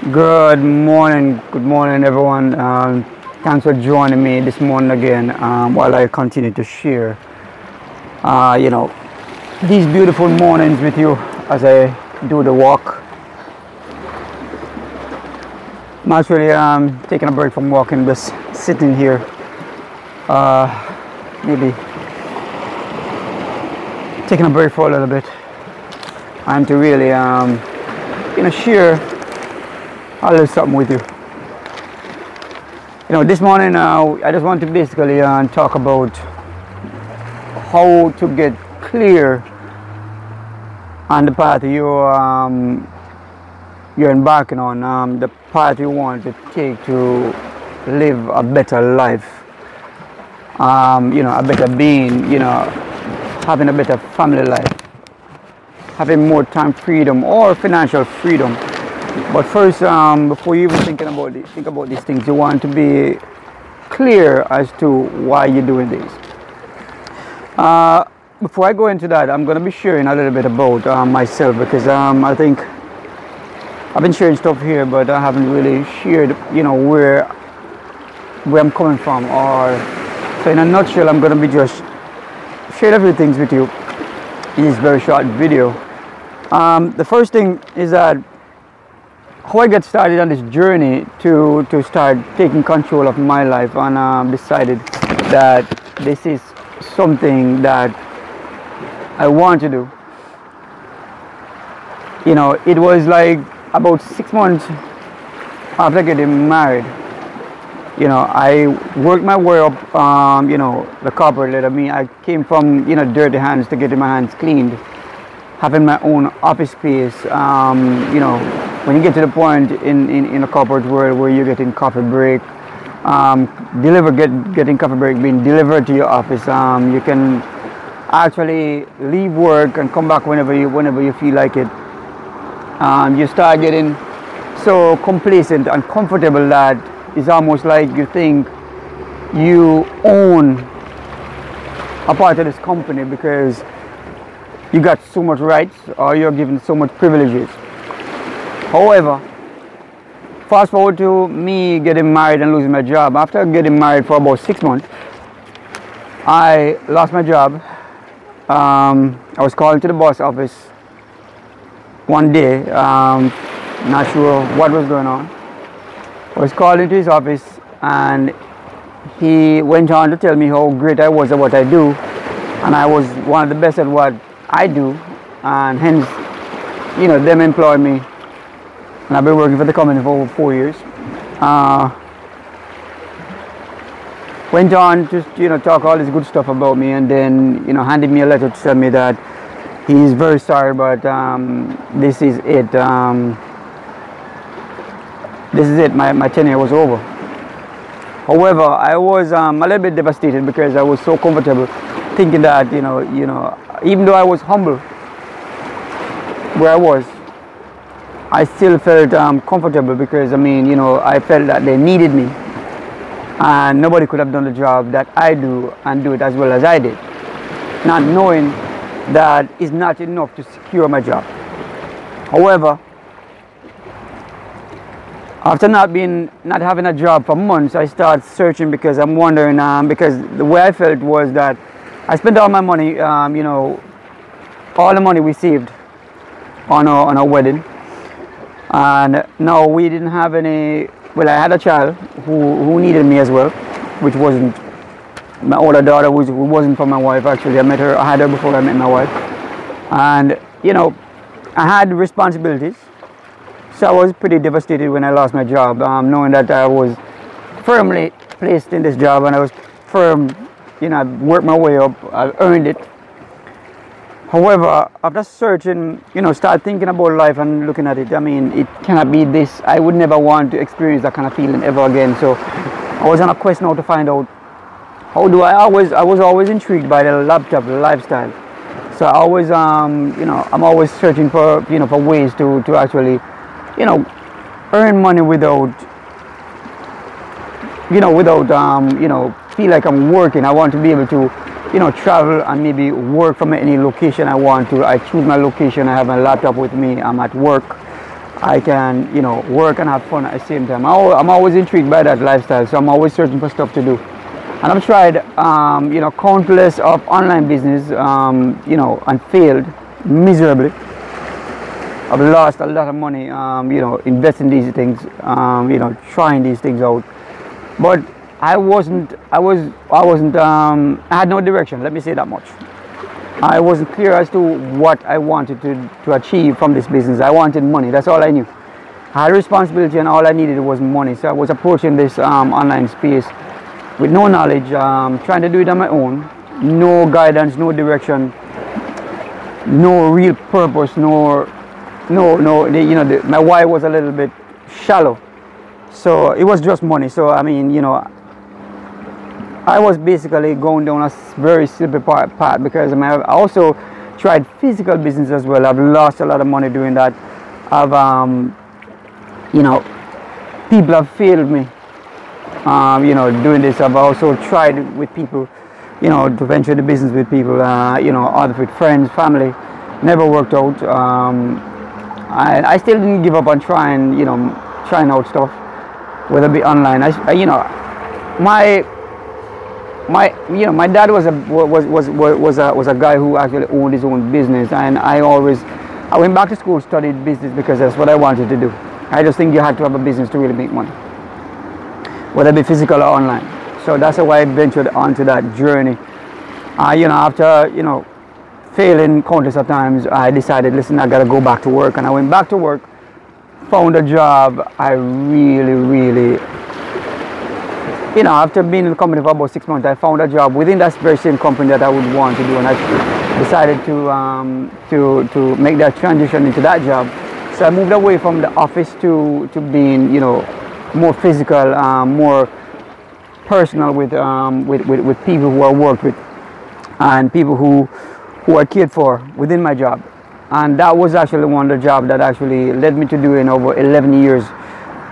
Good morning, good morning, everyone. Um, thanks for joining me this morning again um, while I continue to share, uh, you know, these beautiful mornings with you as I do the walk. I'm actually um, taking a break from walking, just sitting here, uh, maybe taking a break for a little bit and to really, um, you know, share a little something with you. You know, this morning uh, I just want to basically uh, talk about how to get clear on the path you um, you're embarking on, um, the path you want to take to live a better life. Um, you know, a better being. You know, having a better family life, having more time freedom or financial freedom. But first, um, before you even thinking about it, think about these things, you want to be clear as to why you're doing this. Uh, before I go into that, I'm going to be sharing a little bit about um, myself because um, I think I've been sharing stuff here, but I haven't really shared, you know, where where I'm coming from. Or so, in a nutshell, I'm going to be just sharing everything with you in this very short video. Um, the first thing is that how I get started on this journey to to start taking control of my life, and um, decided that this is something that I want to do. You know, it was like about six months after getting married. You know, I worked my way up, um, you know, the corporate ladder. Me, I came from, you know, dirty hands to getting my hands cleaned, having my own office space. Um, you know, when you get to the point in, in, in a corporate world where you're getting coffee break, um, deliver, get, getting coffee break being delivered to your office, um, you can actually leave work and come back whenever you whenever you feel like it. Um, you start getting so complacent and comfortable that it's almost like you think you own a part of this company because you got so much rights or you're given so much privileges. However, fast forward to me getting married and losing my job. After getting married for about six months, I lost my job. Um, I was called to the boss office one day, um, not sure what was going on. I was called into his office and he went on to tell me how great I was at what I do. And I was one of the best at what I do. And hence, you know, them employed me and I've been working for the company for over four years. Uh, went on just you know talk all this good stuff about me and then you know handed me a letter to tell me that he's very sorry but um, this is it um, this is it my, my tenure was over however I was um, a little bit devastated because I was so comfortable thinking that you know you know even though I was humble where I was I still felt um, comfortable because I mean you know I felt that they needed me and nobody could have done the job that I do and do it as well as I did. Not knowing that is not enough to secure my job. However, after not being not having a job for months, I started searching because I'm wondering um, because the way I felt was that I spent all my money, um, you know, all the money we saved on our on our wedding, and no, we didn't have any well, I had a child who, who needed me as well, which wasn't my older daughter, who wasn't from my wife actually. I met her, I had her before I met my wife. And, you know, I had responsibilities. So I was pretty devastated when I lost my job, um, knowing that I was firmly placed in this job and I was firm, you know, I worked my way up, I earned it. However, after searching, you know, start thinking about life and looking at it, I mean, it cannot be this. I would never want to experience that kind of feeling ever again. So I was on a quest now to find out how do I always, I was always intrigued by the laptop lifestyle. So I always, um, you know, I'm always searching for, you know, for ways to, to actually, you know, earn money without, you know, without, um, you know, feel like I'm working. I want to be able to you know, travel and maybe work from any location I want to. I choose my location. I have my laptop with me. I'm at work. I can, you know, work and have fun at the same time. I'm always intrigued by that lifestyle, so I'm always searching for stuff to do. And I've tried, um, you know, countless of online business, um, you know, and failed miserably. I've lost a lot of money, um, you know, investing these things, um, you know, trying these things out. But I wasn't, I was, I wasn't, um, I had no direction. Let me say that much. I wasn't clear as to what I wanted to, to achieve from this business. I wanted money. That's all I knew. I had responsibility and all I needed was money. So I was approaching this um, online space with no knowledge, um, trying to do it on my own. No guidance, no direction, no real purpose, no, no, no. The, you know, the, my why was a little bit shallow. So it was just money. So I mean, you know, I was basically going down a very slippery path because I also tried physical business as well. I've lost a lot of money doing that. I've, um, you know, people have failed me, um, you know, doing this. I've also tried with people, you know, to venture the business with people, uh, you know, other with friends, family. Never worked out. Um, I, I still didn't give up on trying, you know, trying out stuff, whether it be online. I, you know, my my you know my dad was a was was was a was a guy who actually owned his own business and I always I went back to school studied business because that's what I wanted to do. I just think you had to have a business to really make money whether it be physical or online. So that's why I ventured onto that journey. Uh, you know after you know failing countless of times I decided listen I gotta go back to work and I went back to work found a job I really really you know, after being in the company for about six months, I found a job within that very same company that I would want to do, and I decided to um, to to make that transition into that job. So I moved away from the office to to being, you know, more physical, um, more personal with, um, with, with with people who I worked with, and people who who are cared for within my job. And that was actually one of the jobs that actually led me to doing over 11 years,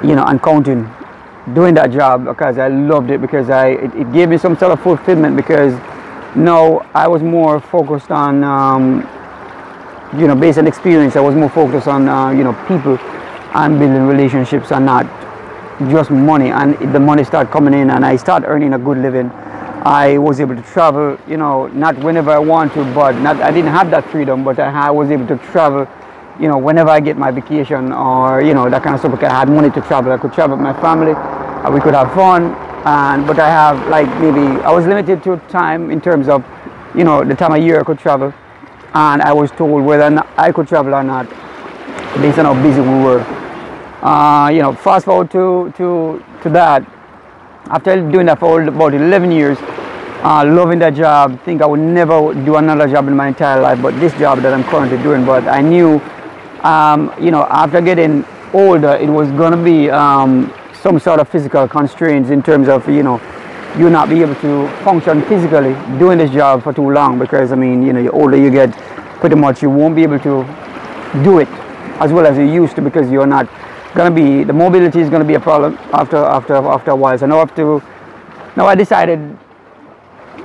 you know, and counting doing that job because I loved it because I it, it gave me some sort of fulfillment because no I was more focused on um, you know based on experience I was more focused on uh, you know people and building relationships and not just money. And the money started coming in and I started earning a good living. I was able to travel you know not whenever I want to but not I didn't have that freedom but I, I was able to travel you know, whenever I get my vacation or, you know, that kind of stuff, because I had money to travel. I could travel with my family, uh, we could have fun, and but I have like maybe, I was limited to time in terms of, you know, the time of year I could travel, and I was told whether I could travel or not, based on how busy we were. Uh, you know, fast forward to, to, to that, after doing that for about 11 years, uh, loving that job, think I would never do another job in my entire life, but this job that I'm currently doing, but I knew um, you know, after getting older, it was to be um, some sort of physical constraints in terms of, you know, you not be able to function physically doing this job for too long because, I mean, you know, the older you get, pretty much you won't be able to do it as well as you used to because you're not going to be, the mobility is going to be a problem after, after, after a while. So now I have to, now I decided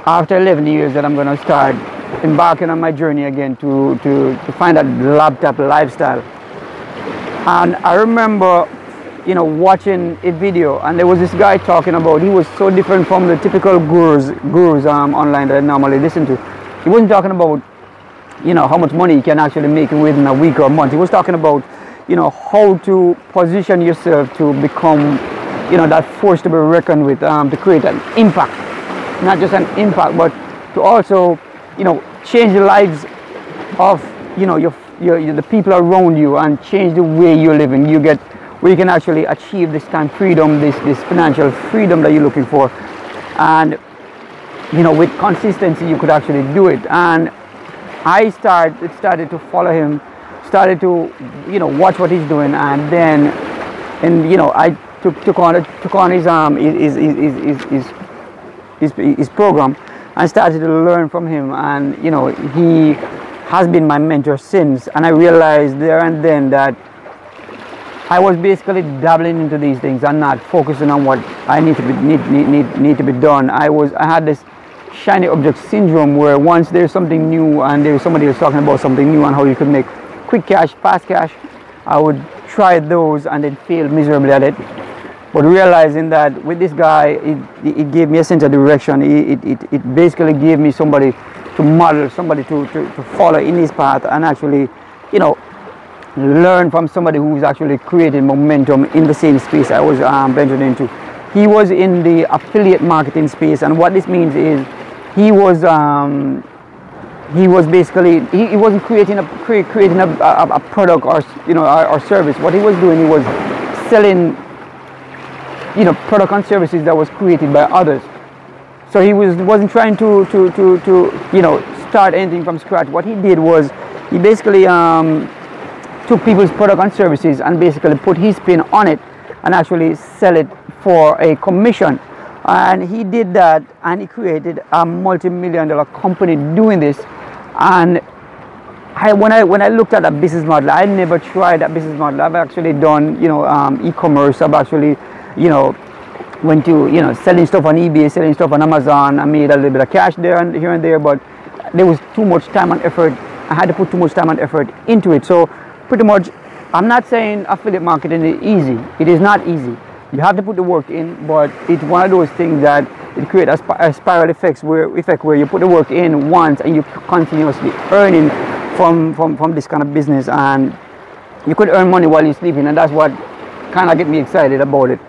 after 11 years that I'm going to start embarking on my journey again to, to, to find that laptop lifestyle. And I remember, you know, watching a video and there was this guy talking about, he was so different from the typical gurus, gurus um, online that I normally listen to. He wasn't talking about, you know, how much money you can actually make within a week or a month. He was talking about, you know, how to position yourself to become, you know, that force to be reckoned with, um, to create an impact. Not just an impact, but to also you know, change the lives of, you know, your, your, the people around you and change the way you're living. You get where you can actually achieve this time freedom, this, this financial freedom that you're looking for. And, you know, with consistency, you could actually do it. And I started, started to follow him, started to, you know, watch what he's doing. And then, and, you know, I took, took on, took on his, um, his, his, his, his, his, his program I started to learn from him and you know he has been my mentor since and I realized there and then that I was basically dabbling into these things and not focusing on what I need to be need, need, need, need to be done. I was I had this shiny object syndrome where once there's something new and there's somebody who's talking about something new and how you could make quick cash, fast cash, I would try those and then fail miserably at it. But realizing that with this guy, it, it gave me a sense of direction. It, it, it basically gave me somebody to model, somebody to, to, to follow in his path and actually, you know, learn from somebody who's actually creating momentum in the same space I was um, into. He was in the affiliate marketing space, and what this means is he was um, he was basically he, he wasn't creating a creating a, a, a, product or you know or, or service. What he was doing, he was selling you know product and services that was created by others. So he was wasn't trying to to to, to you know start anything from scratch. What he did was he basically um, took people's product and services and basically put his spin on it and actually sell it for a commission. And he did that and he created a multi-million dollar company doing this. And I, when I when I looked at that business model, I never tried that business model. I've actually done you know um, e-commerce. I've actually you know went to you know selling stuff on eBay, selling stuff on Amazon. I made a little bit of cash there and here and there, but there was too much time and effort. I had to put too much time and effort into it. So pretty much, I'm not saying affiliate marketing is easy. It is not easy. You have to put the work in, but it's one of those things that it creates a, sp- a spiral effects where effect where you put the work in once and you continuously earning from, from, from this kind of business and you could earn money while you're sleeping and that's what kind of get me excited about it.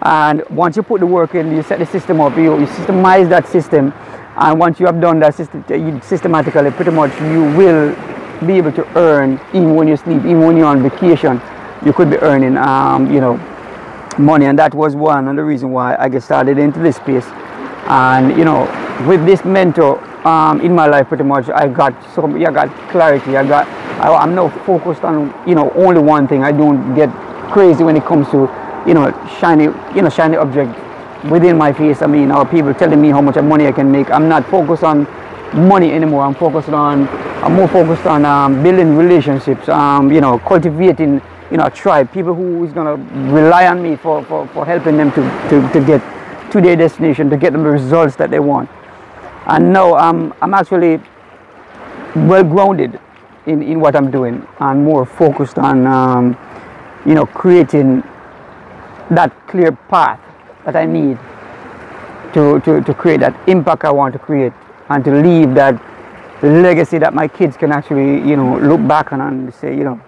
And once you put the work in, you set the system up, you, you systemize that system, and once you have done that system, systematically, pretty much you will be able to earn even when you sleep, even when you're on vacation, you could be earning, um, you know, money. And that was one of the reason why I get started into this space. And you know, with this mentor um, in my life, pretty much, I got so I got clarity. I got, I, I'm now focused on you know only one thing. I don't get crazy when it comes to you know shiny, you know shiny object within my face. I mean, or people telling me how much money I can make. I'm not focused on money anymore. I'm focused on, I'm more focused on um, building relationships, um, you know, cultivating, you know, a tribe, people who is going to rely on me for, for, for helping them to, to, to get to their destination, to get them the results that they want. And now I'm, I'm actually well grounded in, in what I'm doing and more focused on, um, you know, creating that clear path that I need to, to, to create that impact I want to create and to leave that legacy that my kids can actually, you know, look back on and say, you know,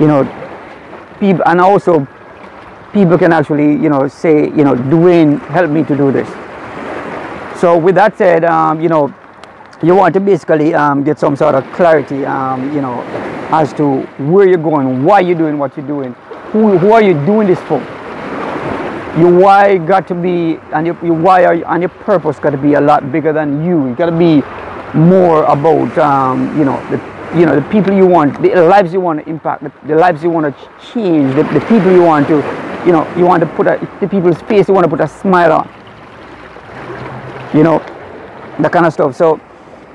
you know, people, and also people can actually, you know, say, you know, Dwayne helped me to do this. So with that said, um, you know, you want to basically um, get some sort of clarity, um, you know, as to where you're going, why you're doing what you're doing, who, who are you doing this for? Your why got to be and your, your why are, and your purpose got to be a lot bigger than you. You got to be more about um, you know the you know the people you want, the lives you want to impact, the, the lives you want to change, the, the, people you want to you know you want to put a, the people's face you want to put a smile on. You know that kind of stuff. So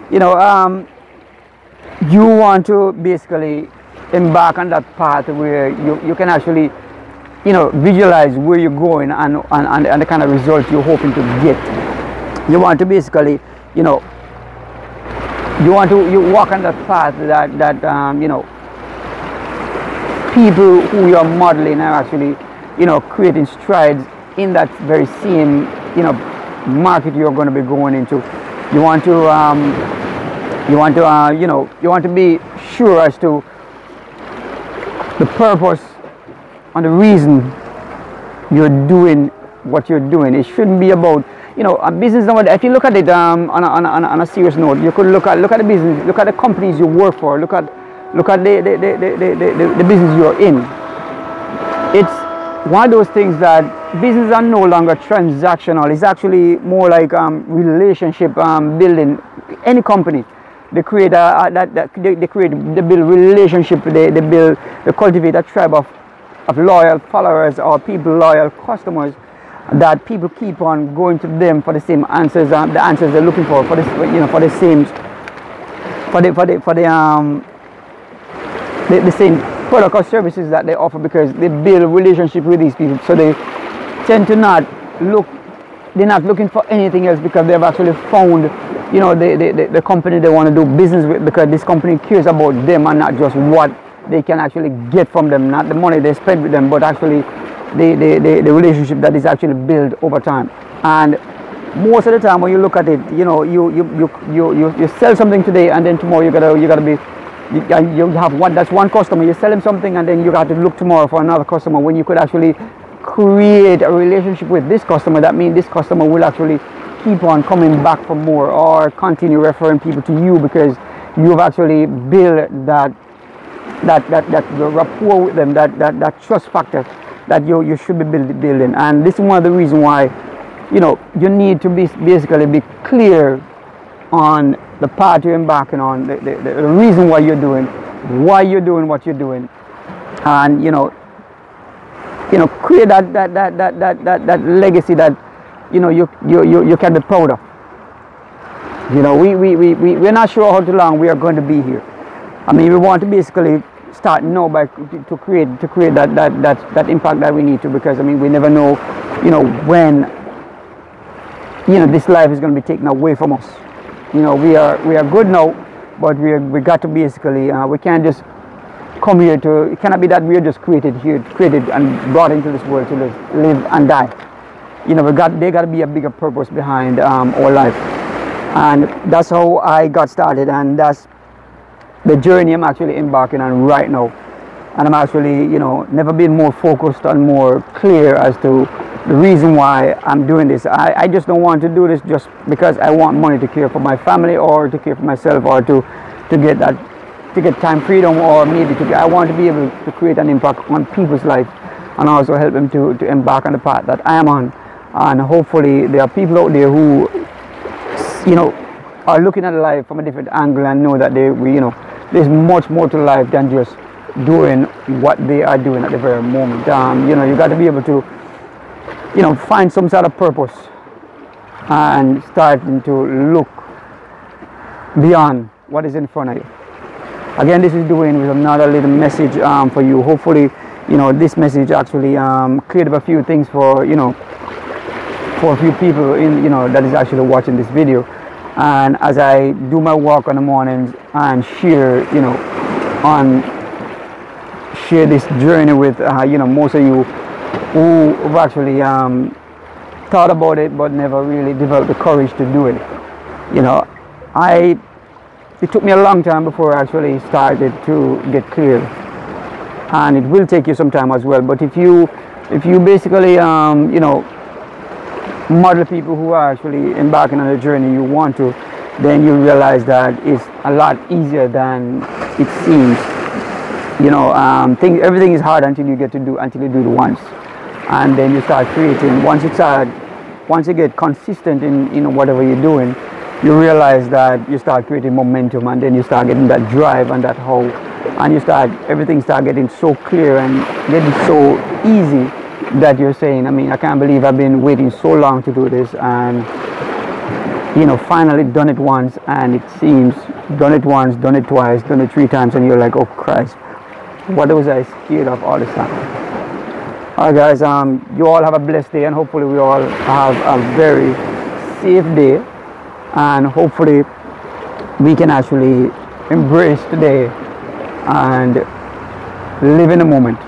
you know um, you want to basically embark on that path where you, you can actually you know, visualize where you're going and, and, and, and the kind of results you're hoping to get. You want to basically, you know, you want to you walk on that path that, that um, you know, people who you're modeling are actually, you know, creating strides in that very same, you know, market you're going to be going into. You want to, um, you want to, uh, you know, you want to be sure as to the purpose on the reason you're doing what you're doing. It shouldn't be about you know a business. If you look at it um, on, a, on, a, on, a, serious note, you could look at look at the business, look at the companies you work for, look at look at the the, the, the, the, the business you're in. It's one of those things that business are no longer transactional. It's actually more like um, relationship um, building. Any company, they create a, a that, that they, they, create they build relationship. They, they build they cultivate a tribe of of loyal followers or people loyal customers that people keep on going to them for the same answers um, the answers they're looking for for this you know for the same for the for the for the um the, the same product or services that they offer because they build a relationship with these people. So they tend to not look they're not looking for anything else because they've actually found you know the, the, the company they want to do business with because this company cares about them and not just what they can actually get from them, not the money they spend with them, but actually the, the, the, the relationship that is actually built over time. And most of the time when you look at it, you know, you you, you, you, you, you sell something today and then tomorrow you gotta you gotta be you, you have one that's one customer, you sell him something and then you got to look tomorrow for another customer when you could actually create a relationship with this customer that means this customer will actually keep on coming back for more or continue referring people to you because you've actually built that that that that rapport with them that that, that trust factor that you you should be build, building. And this is one of the reasons why you know you need to be basically be clear on the path you're embarking on the, the, the reason why you're doing why you're doing what you're doing. And you know you know create that that that that that, that, that legacy that you know you, you you you can be proud of. You know we, we, we, we we're not sure how long we are going to be here. I mean we want to basically start now by to create to create that that that, that impact that we need to because i mean we never know you know when you know this life is going to be taken away from us. You know we are we are good now but we are, we got to basically uh, we can't just come here to it cannot be that we are just created here created and brought into this world to live, live and die. You know we got there got to be a bigger purpose behind um, our life. And that's how I got started and that's the journey I'm actually embarking on right now. And I'm actually you know never been more focused and more clear as to the reason why I'm doing this. I, I just don't want to do this just because I want money to care for my family or to care for myself or to to get that to get time freedom or maybe to I want to be able to create an impact on people's life and also help them to, to embark on the path that I am on. And hopefully there are people out there who you know are looking at life from a different angle and know that they you know there's much more to life than just doing what they are doing at the very moment. Um, you know you got to be able to you know find some sort of purpose and starting to look beyond what is in front of you. Again this is doing with another little message um, for you. Hopefully you know this message actually um, cleared up a few things for you know for a few people in you know that is actually watching this video and as I do my walk in the mornings and share you know on share this journey with uh, you know most of you who have actually um, thought about it but never really developed the courage to do it you know I it took me a long time before I actually started to get clear. And it will take you some time as well but if you if you basically um, you know model people who are actually embarking on a journey you want to then you realize that it's a lot easier than it seems. You know um, things, everything is hard until you get to do until you do it once. And then you start creating once you start once you get consistent in you know whatever you're doing you realize that you start creating momentum and then you start getting that drive and that hope. And you start everything start getting so clear and getting so easy that you're saying i mean i can't believe i've been waiting so long to do this and you know finally done it once and it seems done it once done it twice done it three times and you're like oh christ what was i scared of all this time? All right guys um you all have a blessed day and hopefully we all have a very safe day and hopefully we can actually embrace today and live in the moment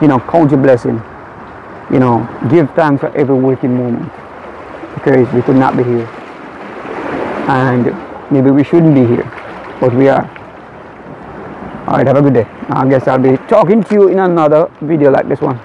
you know count your blessing. You know give thanks for every waking moment. Because we could not be here. And maybe we shouldn't be here. But we are. All right have a good day. I guess i'll be talking to you in another video like this one